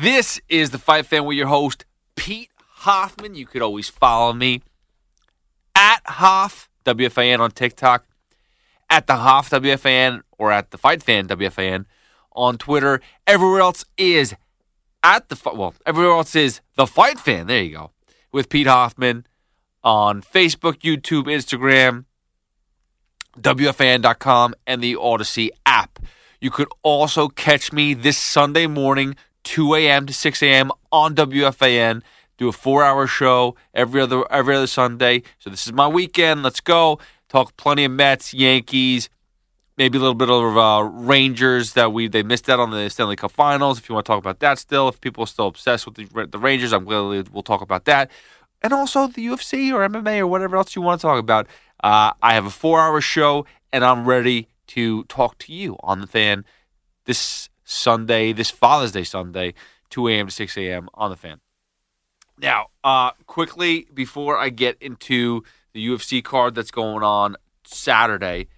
This is the Fight Fan with your host, Pete Hoffman. You could always follow me at Hoff WFAN on TikTok, at the Hoff WFAN, or at the Fight Fan WFAN on Twitter. Everywhere else is at the well, everywhere else is the Fight Fan. There you go. With Pete Hoffman on Facebook, YouTube, Instagram, WFAN.com, and the Audacy app. You could also catch me this Sunday morning, 2 a.m. to 6 a.m. on WFAN. Do a four-hour show every other every other Sunday. So this is my weekend. Let's go talk plenty of Mets, Yankees, maybe a little bit of uh, Rangers that we they missed out on the Stanley Cup Finals. If you want to talk about that, still, if people are still obsessed with the, the Rangers, I'm glad we'll talk about that and also the UFC or MMA or whatever else you want to talk about. Uh, I have a four hour show and I'm ready to talk to you on the fan this Sunday, this Father's Day Sunday, 2 a.m. to 6 a.m. on the fan. Now, uh, quickly before I get into the UFC card that's going on Saturday,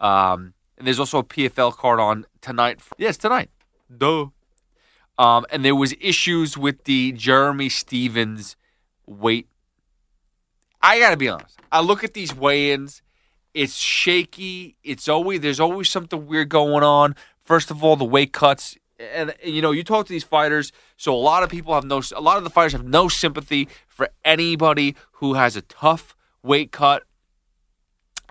um, and there's also a PFL card on tonight. Yes, tonight. Duh. Um, and there was issues with the Jeremy Stephens weight. I got to be honest. I look at these weigh-ins. It's shaky. It's always there's always something weird going on. First of all, the weight cuts, and, you know you talk to these fighters. So a lot of people have no. A lot of the fighters have no sympathy for anybody who has a tough weight cut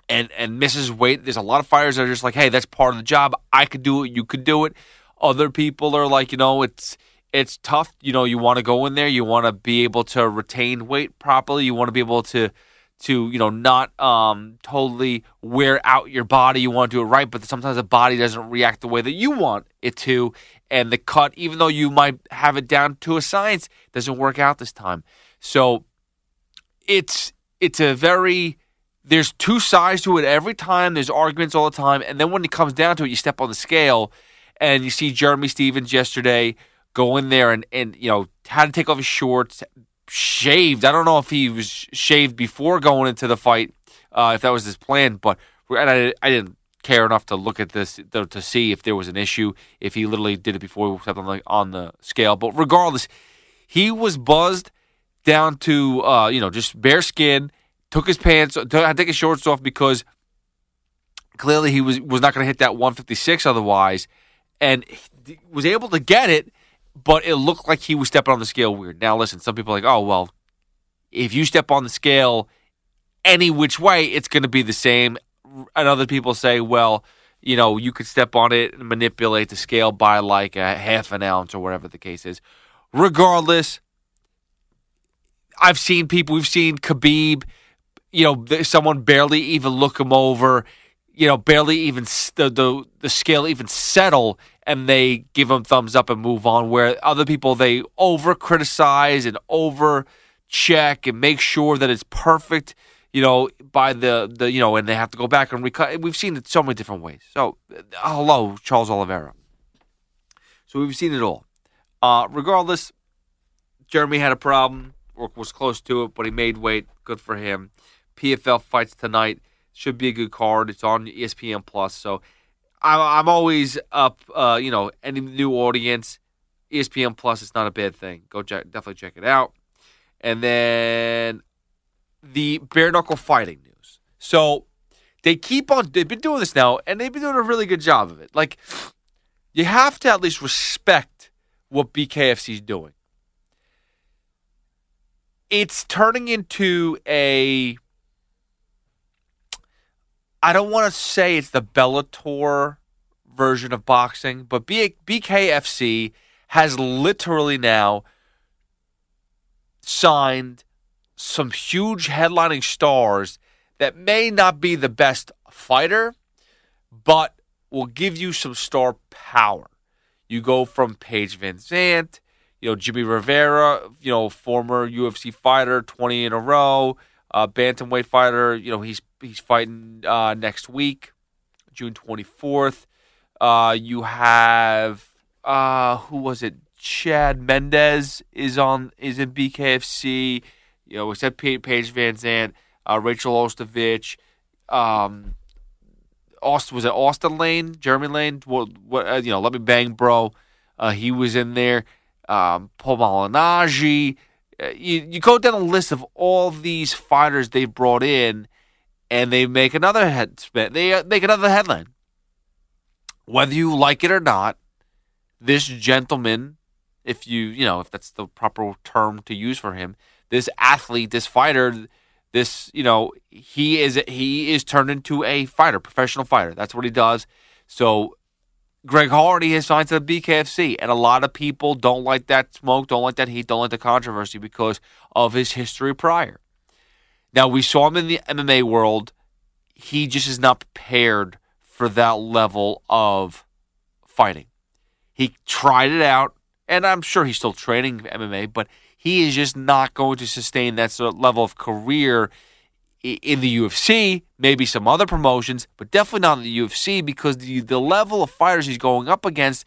and and misses weight. There's a lot of fighters that are just like, hey, that's part of the job. I could do it. You could do it. Other people are like, you know, it's it's tough. You know, you want to go in there, you want to be able to retain weight properly, you want to be able to to you know not um, totally wear out your body. You want to do it right, but sometimes the body doesn't react the way that you want it to, and the cut, even though you might have it down to a science, doesn't work out this time. So it's it's a very there's two sides to it every time. There's arguments all the time, and then when it comes down to it, you step on the scale, and you see Jeremy Stephens yesterday go in there and, and you know had to take off his shorts, shaved. I don't know if he was shaved before going into the fight, uh, if that was his plan, but and I, I didn't care enough to look at this to, to, see if there was an issue, if he literally did it before he stepped on the, scale. But regardless, he was buzzed down to uh, you know just bare skin. Took his pants, had to take his shorts off because clearly he was was not going to hit that 156 otherwise, and was able to get it but it looked like he was stepping on the scale weird. Now, listen, some people are like, oh, well, if you step on the scale any which way, it's going to be the same. And other people say, well, you know, you could step on it and manipulate the scale by like a half an ounce or whatever the case is. Regardless, I've seen people, we've seen Khabib, you know, someone barely even look him over, you know, barely even the, the, the scale even settle and they give them thumbs up and move on. Where other people they over criticize and over check and make sure that it's perfect. You know, by the the you know, and they have to go back and recut. We've seen it so many different ways. So, uh, hello, Charles Oliveira. So we've seen it all. Uh, regardless, Jeremy had a problem or was close to it, but he made weight. Good for him. PFL fights tonight. Should be a good card. It's on ESPN Plus. So I'm always up. Uh, you know, any new audience, ESPN Plus. It's not a bad thing. Go check, definitely check it out. And then the bare knuckle fighting news. So they keep on. They've been doing this now, and they've been doing a really good job of it. Like you have to at least respect what BKFC is doing. It's turning into a. I don't want to say it's the Bellator version of boxing, but B- BKFC has literally now signed some huge headlining stars that may not be the best fighter, but will give you some star power. You go from Paige VanZant, you know, Jimmy Rivera, you know, former UFC fighter, 20 in a row, uh, bantamweight fighter, you know, he's he's fighting uh, next week, June 24th. Uh, you have uh, who was it? Chad Mendes is on is in BKFC. You know, said Paige VanZant, uh, Rachel Ostovich, um, Austin was it Austin Lane, Jeremy Lane? What, what uh, you know? Let me bang, bro. Uh, he was in there. Um, Paul Malignaggi. Uh, you you go down a list of all these fighters they've brought in, and they make another head spin. They uh, make another headline. Whether you like it or not, this gentleman, if you you know if that's the proper term to use for him, this athlete, this fighter, this you know he is he is turned into a fighter, professional fighter. That's what he does. So Greg Hardy has signed to the BKFC, and a lot of people don't like that smoke, don't like that heat, don't like the controversy because of his history prior. Now we saw him in the MMA world; he just is not prepared for that level of fighting. He tried it out, and I'm sure he's still training MMA, but he is just not going to sustain that sort of level of career in the UFC, maybe some other promotions, but definitely not in the UFC because the, the level of fighters he's going up against,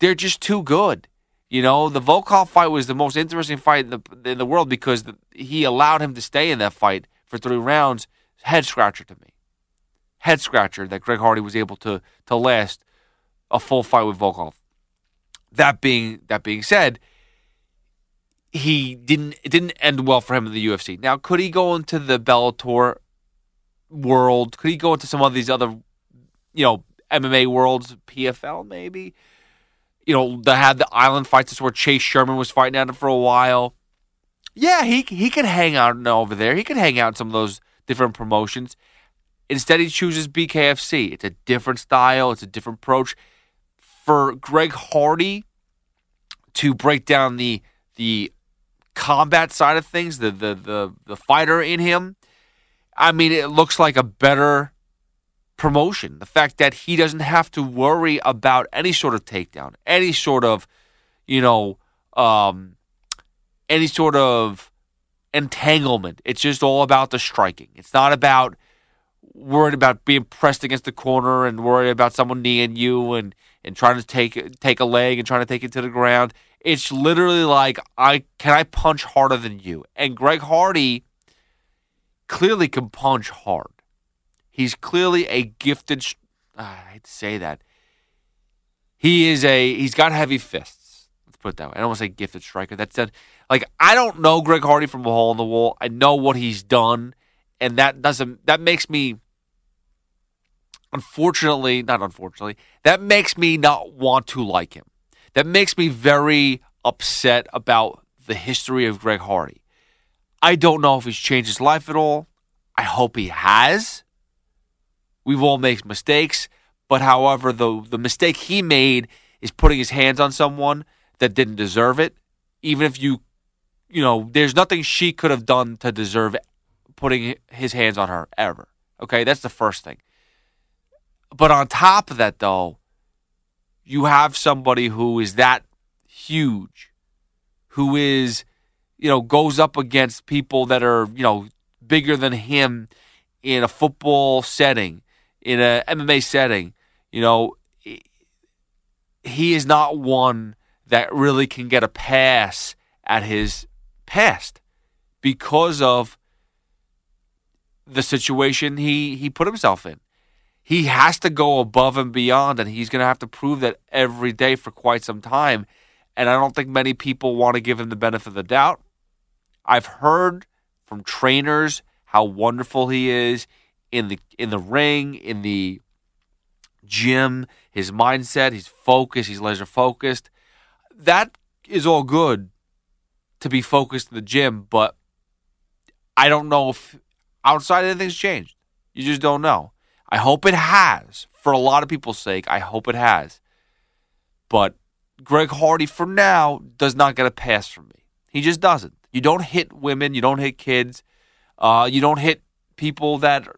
they're just too good. You know, the Volkov fight was the most interesting fight in the, in the world because the, he allowed him to stay in that fight for three rounds. Head scratcher to me. Head scratcher that Greg Hardy was able to to last a full fight with Volkov. That being that being said, he didn't it didn't end well for him in the UFC. Now, could he go into the Bellator world? Could he go into some of these other, you know, MMA worlds, PFL maybe? You know, they had the island fights. That's where Chase Sherman was fighting at him for a while. Yeah, he he could hang out over there. He could hang out in some of those different promotions. Instead, he chooses BKFC. It's a different style. It's a different approach. For Greg Hardy to break down the the combat side of things, the the the the fighter in him, I mean, it looks like a better promotion. The fact that he doesn't have to worry about any sort of takedown, any sort of, you know, um, any sort of entanglement. It's just all about the striking. It's not about worried about being pressed against the corner and worried about someone kneeing you and and trying to take take a leg and trying to take it to the ground. It's literally like I can I punch harder than you. And Greg Hardy clearly can punch hard. He's clearly a gifted. Uh, I hate to say that. He is a. He's got heavy fists. Let's put it that way. I don't want to say gifted striker. That's said. Like I don't know Greg Hardy from a hole in the wall. I know what he's done, and that doesn't. That makes me. Unfortunately, not unfortunately, that makes me not want to like him that makes me very upset about the history of Greg Hardy. I don't know if he's changed his life at all. I hope he has. We've all made mistakes, but however, the the mistake he made is putting his hands on someone that didn't deserve it. Even if you, you know, there's nothing she could have done to deserve putting his hands on her ever. Okay, that's the first thing. But on top of that, though, you have somebody who is that huge, who is, you know, goes up against people that are, you know, bigger than him in a football setting, in a MMA setting, you know, he is not one that really can get a pass at his past because of the situation he he put himself in he has to go above and beyond, and he's going to have to prove that every day for quite some time. And I don't think many people want to give him the benefit of the doubt. I've heard from trainers how wonderful he is in the in the ring, in the gym, his mindset, he's focused, he's laser focused. that is all good to be focused in the gym, but I don't know if outside anything's changed. You just don't know. I hope it has. For a lot of people's sake, I hope it has. But Greg Hardy, for now, does not get a pass from me. He just doesn't. You don't hit women. You don't hit kids. Uh, you don't hit people that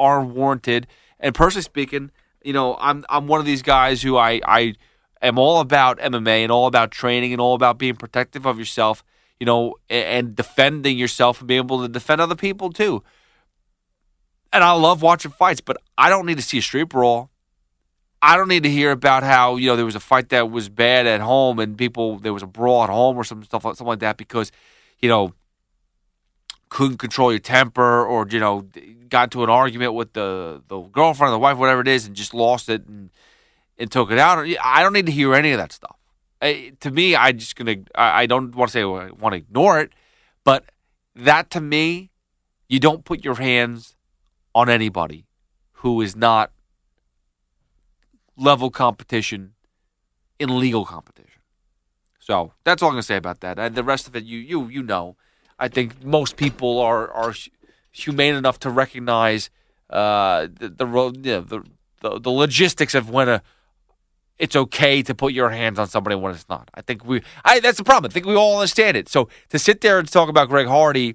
are warranted. And personally speaking, you know, I'm I'm one of these guys who I I am all about MMA and all about training and all about being protective of yourself, you know, and, defending yourself and being able to defend other people too. And I love watching fights, but I don't need to see a street brawl. I don't need to hear about how you know there was a fight that was bad at home and people there was a brawl at home or some stuff something like that because you know couldn't control your temper or you know got into an argument with the the girlfriend or the wife whatever it is and just lost it and and took it out. I don't need to hear any of that stuff. I, to me, I just gonna I, I don't want to say I want to ignore it, but that to me, you don't put your hands on anybody who is not level competition in legal competition. So that's all I'm gonna say about that. And the rest of it, you you you know, I think most people are are humane enough to recognize uh, the the, you know, the the the logistics of when a it's okay to put your hands on somebody when it's not. I think we I that's the problem. I think we all understand it. So to sit there and talk about Greg Hardy,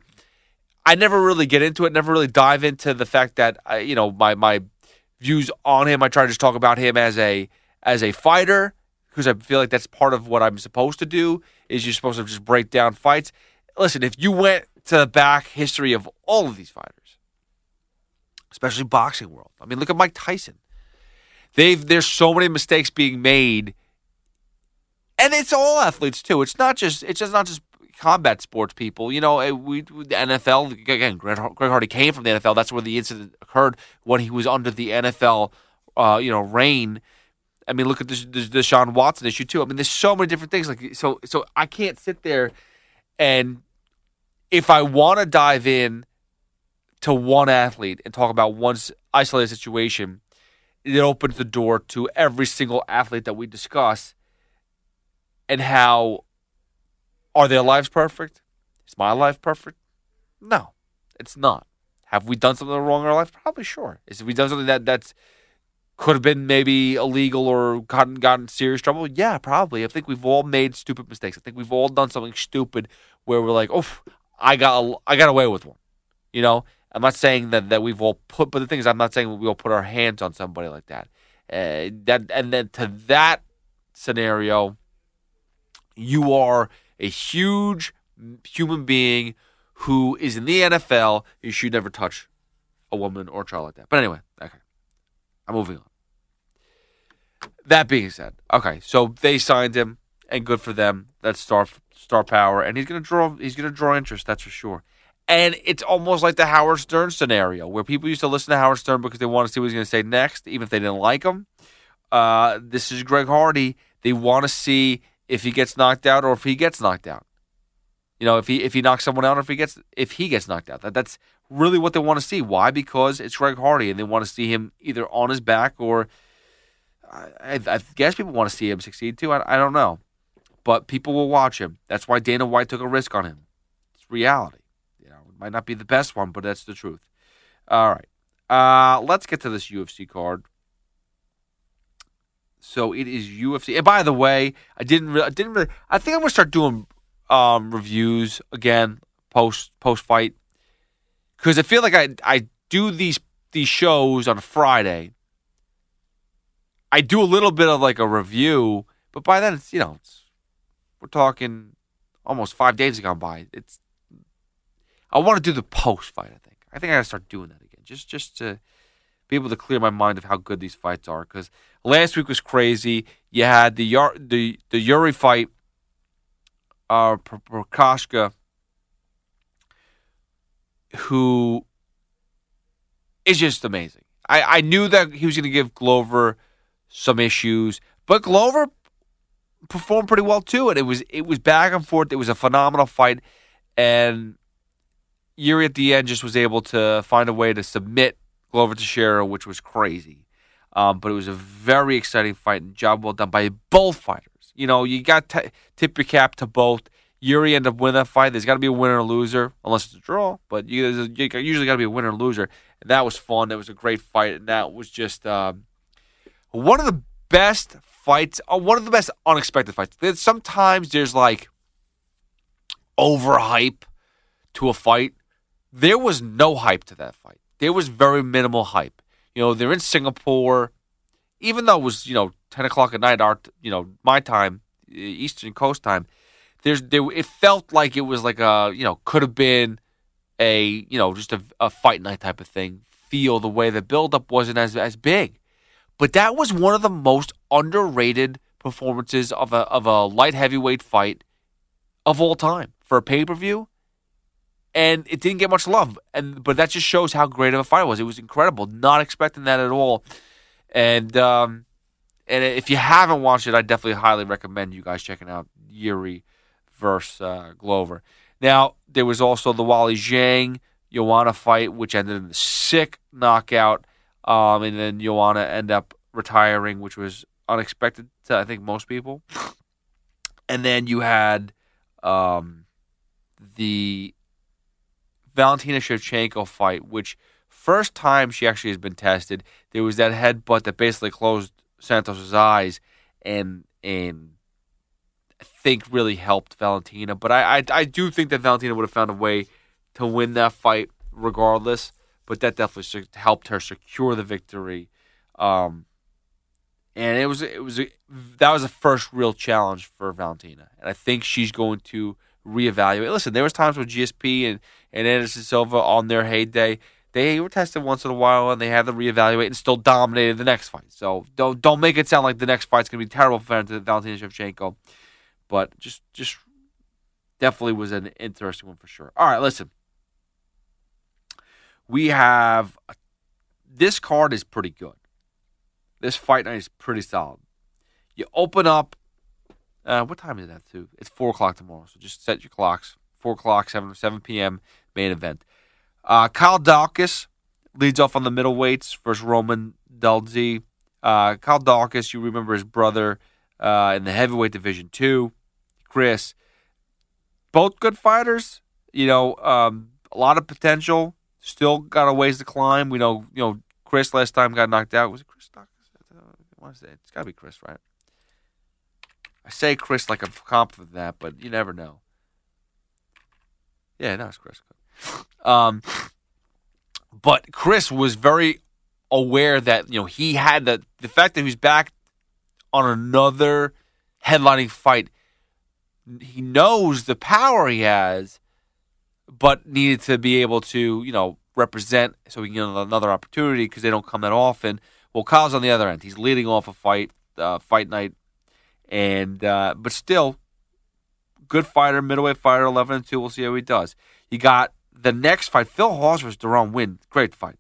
I never really get into it, never really dive into the fact that I, you know, my my views on him. I try to just talk about him as a as a fighter because I feel like that's part of what I'm supposed to do. Is you're supposed to just break down fights. Listen, if you went to the back history of all of these fighters, especially boxing world. I mean, look at Mike Tyson. They've there's so many mistakes being made, and it's all athletes too. It's not just it's just not just combat sports people. You know, we the NFL again. Greg, Hardy came from the NFL. That's where the incident occurred when he was under the NFL, uh, you know, reign. I mean, look at the, the Deshaun Watson issue too. I mean, there's so many different things. Like so, so I can't sit there and if I want to dive in to one athlete and talk about one isolated situation, it opens the door to every single athlete that we discuss and how are their lives perfect? Is my life perfect? No, it's not. Have we done something wrong in our life? Probably sure. Is we done something that that's could have been maybe illegal or gotten gotten serious trouble? Yeah, probably. I think we've all made stupid mistakes. I think we've all done something stupid where we're like, "Oh, I got I got away with one." You know, I'm not saying that that we've all put, but the thing is, I'm not saying we all put our hands on somebody like that. Uh, that and then to that scenario, you are a huge human being who is in the NFL. You should never touch a woman or a child like that. But anyway, okay, I'm moving on. That being said, okay, so they signed him, and good for them. That's star star power, and he's gonna draw. He's gonna draw interest. That's for sure. And it's almost like the Howard Stern scenario, where people used to listen to Howard Stern because they want to see what he's going to say next, even if they didn't like him. Uh, this is Greg Hardy. They want to see if he gets knocked out or if he gets knocked out. You know, if he if he knocks someone out or if he gets if he gets knocked out. That that's really what they want to see. Why? Because it's Greg Hardy and they want to see him either on his back or I, I guess people want to see him succeed too. I, I don't know. But people will watch him. That's why Dana White took a risk on him. It's reality. You know, it might not be the best one, but that's the truth. All right. Uh, let's get to this UFC card. So it is UFC. And by the way, I didn't really, I didn't really, I think I'm gonna start doing um, reviews again post post fight because I feel like I I do these these shows on Friday. I do a little bit of like a review, but by then it's you know it's, we're talking almost five days have gone by. It's I want to do the post fight. I think I think I gotta start doing that again, just just to be able to clear my mind of how good these fights are. Because last week was crazy. You had the the the Yuri fight, uh, Prochazka, who is just amazing. I, I knew that he was going to give Glover some issues, but Glover performed pretty well too. And it was it was back and forth. It was a phenomenal fight, and Yuri at the end just was able to find a way to submit Glover Teixeira, which was crazy. Um, but it was a very exciting fight and job well done by both fighters. You know, you got to tip your cap to both. Yuri ended up winning that fight. There's got to be a winner or loser, unless it's a draw. But you, you usually got to be a winner or loser. And that was fun. That was a great fight, and that was just um, one of the best fights. Uh, one of the best unexpected fights. Sometimes there's like overhype to a fight. There was no hype to that fight. There was very minimal hype. You know, they're in Singapore, even though it was you know ten o'clock at night, our you know my time, Eastern Coast time there's there it felt like it was like a you know could have been a you know just a, a fight night type of thing feel the way the buildup wasn't as as big but that was one of the most underrated performances of a of a light heavyweight fight of all time for a pay-per-view and it didn't get much love and but that just shows how great of a fight it was it was incredible not expecting that at all and um and if you haven't watched it i definitely highly recommend you guys checking out yuri versus uh, Glover. Now, there was also the Weili Zhang Joanna fight, which ended in a sick knockout. Um, and then Joanna ended up retiring, which was unexpected to, I think, most people. And then you had um, the Valentina Shevchenko fight, which first time she actually has been tested. There was that headbutt that basically closed Santos's eyes, and and I think really helped Valentina. But I, I, I do think that Valentina would have found a way to win that fight regardless. But that definitely helped her secure the victory. Um, and it was it was a, that was the first real challenge for Valentina, and I think she's going to reevaluate. Listen, there was times with GSP and and Anderson Silva on their heyday. They were tested once in a while, and they had to reevaluate and still dominated the next fight. So don't don't make it sound like the next fight's going to be terrible for Valentina Shevchenko but just just definitely was an interesting one for sure. All right, listen. We have this card is pretty good. This fight night is pretty solid. You open up. Uh, what time is that too? It's four o'clock tomorrow, so just set your clocks. Four o'clock, seven seven p.m. main event. Uh, Kyle Daukaus leads off on the middleweights versus Roman Dolidze. Uh, Kyle Daukaus, you remember his brother uh, in the heavyweight division too. Chris, both good fighters. You know, um, a lot of potential. Still got a ways to climb. We know, you know, Chris last time got knocked out. Was it Chris? I want to say it's got to be Chris, right? I say Chris like I'm confident that, but you never know. Yeah, no, it's Chris. Um, but Chris was very aware that you know he had the the fact that he was back on another headlining fight. He knows the power he has, but needed to be able to, you know, represent so he can get another opportunity because they don't come that often. Well, Kyle's on the other end. He's leading off a fight, uh, fight night, and uh, but still, good fighter, middleweight fighter, eleven and two. We'll see how he does. He got the next fight. Phil Hawes versus Deron Winn. Great fight.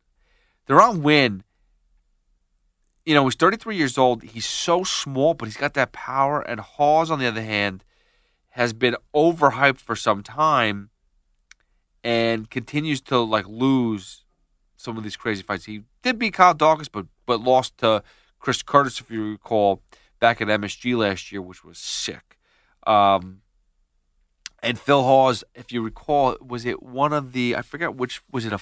Deron Winn. you know, he's 33 years old. He's so small, but he's got that power. And Hawes, on the other hand, has been overhyped for some time and continues to like lose some of these crazy fights. He did beat Kyle Daukaus, but but lost to Chris Curtis, if you recall, back at MSG last year, which was sick. Um, and Phil Hawes, if you recall, was it one of the I forget which was it a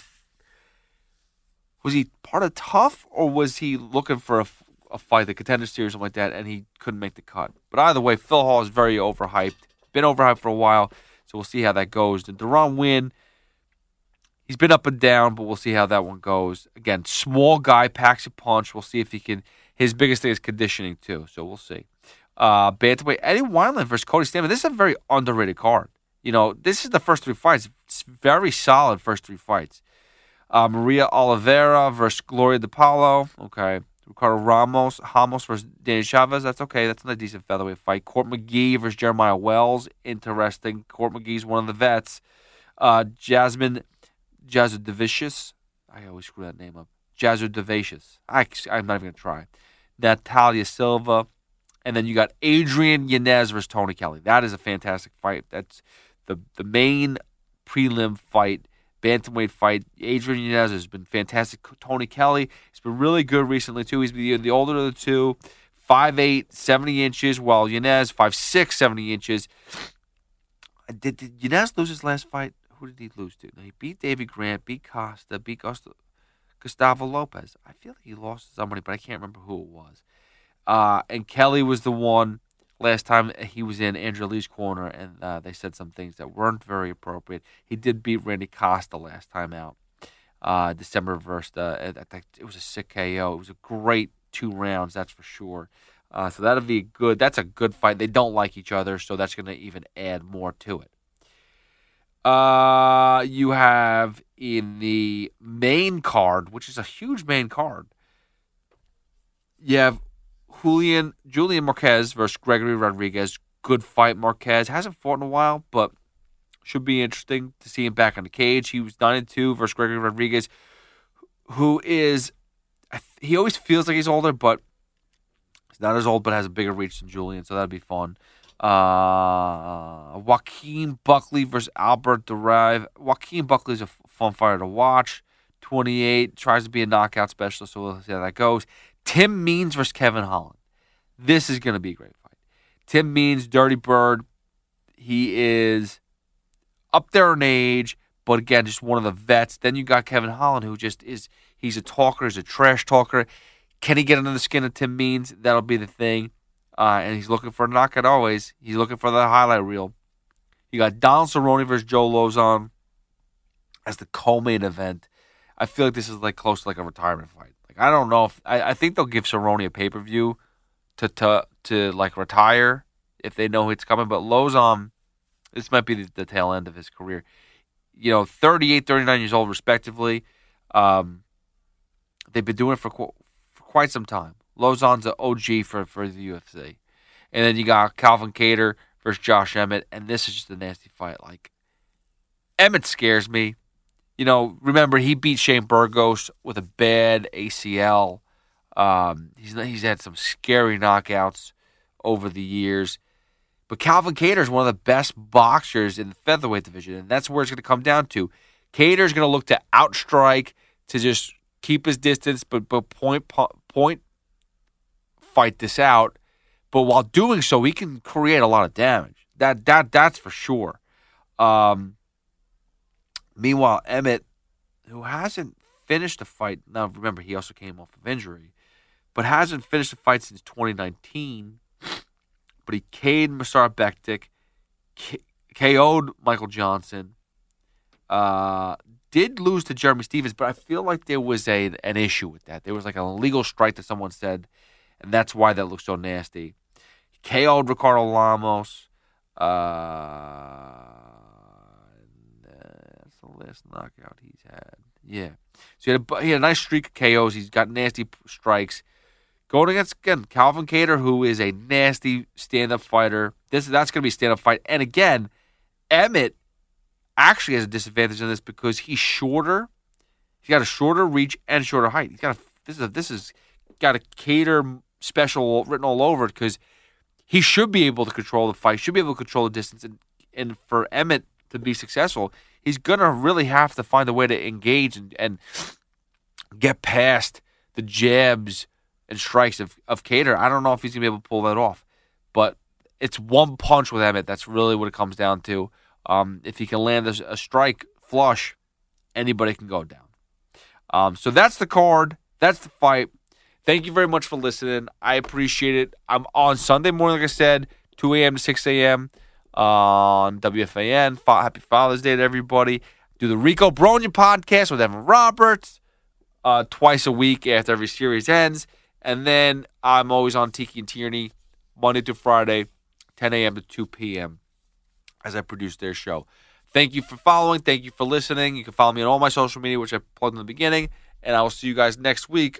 was he part of TUF or was he looking for a, a fight, the contender series, or something like that, and he couldn't make the cut? But either way, Phil Hall is very overhyped. Been overhyped for a while, so we'll see how that goes. The Deron Winn, he's been up and down, but we'll see how that one goes. Again, small guy, packs a punch. We'll see if he can. His biggest thing is conditioning too, so we'll see. Uh, bantamweight Eddie Wineland versus Cody Stamann. This is a very underrated card. You know, this is the first three fights. It's very solid first three fights. Uh, Maria Oliveira versus Gloria de Paula. Okay. Ricardo Ramos, Ramos versus Danny Chavez. That's okay. That's a decent featherweight fight. Court McGee versus Jeremiah Wells. Interesting. Court McGee's one of the vets. Uh, Jasmine Jasudavicius. I always screw that name up. Jasudavicius. I, I'm not even going to try. Natalia Silva. And then you got Adrian Yanez versus Tony Kelly. That is a fantastic fight. That's the the main prelim fight bantamweight fight. Adrian Yanez has been fantastic. Tony Kelly, he's been really good recently too. He's the, the older of the two. 5'8", 70 inches, while Yanez 5'6", 70 inches. Did, did Yanez lose his last fight? Who did he lose to? No, he beat David Grant, beat Costa, beat Costa, Gustavo Lopez. I feel like he lost to somebody, but I can't remember who it was. Uh, and Kelly was the one last time he was in Andrew Lee's corner, and uh, they said some things that weren't very appropriate. He did beat Randy Costa last time out, uh, December first. Uh, it was a sick KO. It was a great two rounds, that's for sure. Uh, so that'll be good. That's a good fight. They don't like each other, so that's going to even add more to it. Uh, you have in the main card, which is a huge main card. You have Julian Julian Marquez versus Gregory Rodrigues. Good fight. Marquez hasn't fought in a while, but should be interesting to see him back on the cage. He was nine and two versus Gregory Rodrigues, who is he always feels like he's older, but he's not as old, but has a bigger reach than Julian, so that'd be fun. Uh, Joaquin Buckley versus Albert Duraev. Joaquin Buckley is a fun fighter to watch. 28, tries to be a knockout specialist, so we'll see how that goes. Tim Means versus Kevin Holland. This is going to be a great fight. Tim Means, Dirty Bird. He is up there in age, but again, just one of the vets. Then you got Kevin Holland, who just is, he's a talker, he's a trash talker. Can he get under the skin of Tim Means? That'll be the thing. Uh, and he's looking for a knockout always. He's looking for the highlight reel. You got Donald Cerrone versus Joe Lauzon as the co-main event. I feel like this is like close to like a retirement fight. Like I don't know if I, I think they'll give Cerrone a pay per view to to to like retire if they know it's coming. But Lauzon, this might be the, the tail end of his career. You know, 38, 39 years old respectively. Um, they've been doing it for, qu- for quite some time. Lauzon's an OG for, for the UFC. And then you got Calvin Kattar versus Josh Emmett, and this is just a nasty fight. Like, Emmett scares me. You know, remember, he beat Shane Burgos with a bad ACL. Um, he's, he's had some scary knockouts over the years. But Calvin Kattar is one of the best boxers in the featherweight division, and that's where it's going to come down to. Kattar is going to look to outstrike, to just keep his distance, but but point point fight this out. But while doing so, he can create a lot of damage. That that that's for sure. Um, meanwhile, Emmett, who hasn't finished a fight now, remember he also came off of injury, but hasn't finished a fight since 2019. But he K'd Movsar Bektic, KO'd Michael Johnson. Uh, did lose to Jeremy Stephens, but I feel like there was a an issue with that. There was like an illegal strike that someone said, and that's why that looks so nasty. He KO'd Ricardo Lamas. Uh, that's the last knockout he's had. Yeah. So he had, a, he had a nice streak of KOs. He's got nasty strikes. Going against again Calvin Kattar, who is a nasty stand-up fighter. This that's going to be a stand-up fight. And again, Emmett actually has a disadvantage in this because he's shorter. He's got a shorter reach and shorter height. He's got a this is a, this is got a Kattar special written all over it because he should be able to control the fight, should be able to control the distance, and and for Emmett to be successful, he's gonna really have to find a way to engage and, and get past the jabs and strikes of, of Kattar. I don't know if he's gonna be able to pull that off, but it's one punch with Emmett. That's really what it comes down to. Um, if he can land a, a, strike flush, anybody can go down. Um, so that's the card. That's the fight. Thank you very much for listening. I appreciate it. I'm on Sunday morning, like I said, 2 a.m. to 6 a.m. on WFAN. Happy Father's Day to everybody. Do the Rico Brogna podcast with Evan Roberts uh, twice a week after every series ends. And then I'm always on Tiki and Tierney Monday to Friday, 10 a.m. to 2 p.m. as I produce their show. Thank you for following. Thank you for listening. You can follow me on all my social media, which I plugged in the beginning. And I will see you guys next week.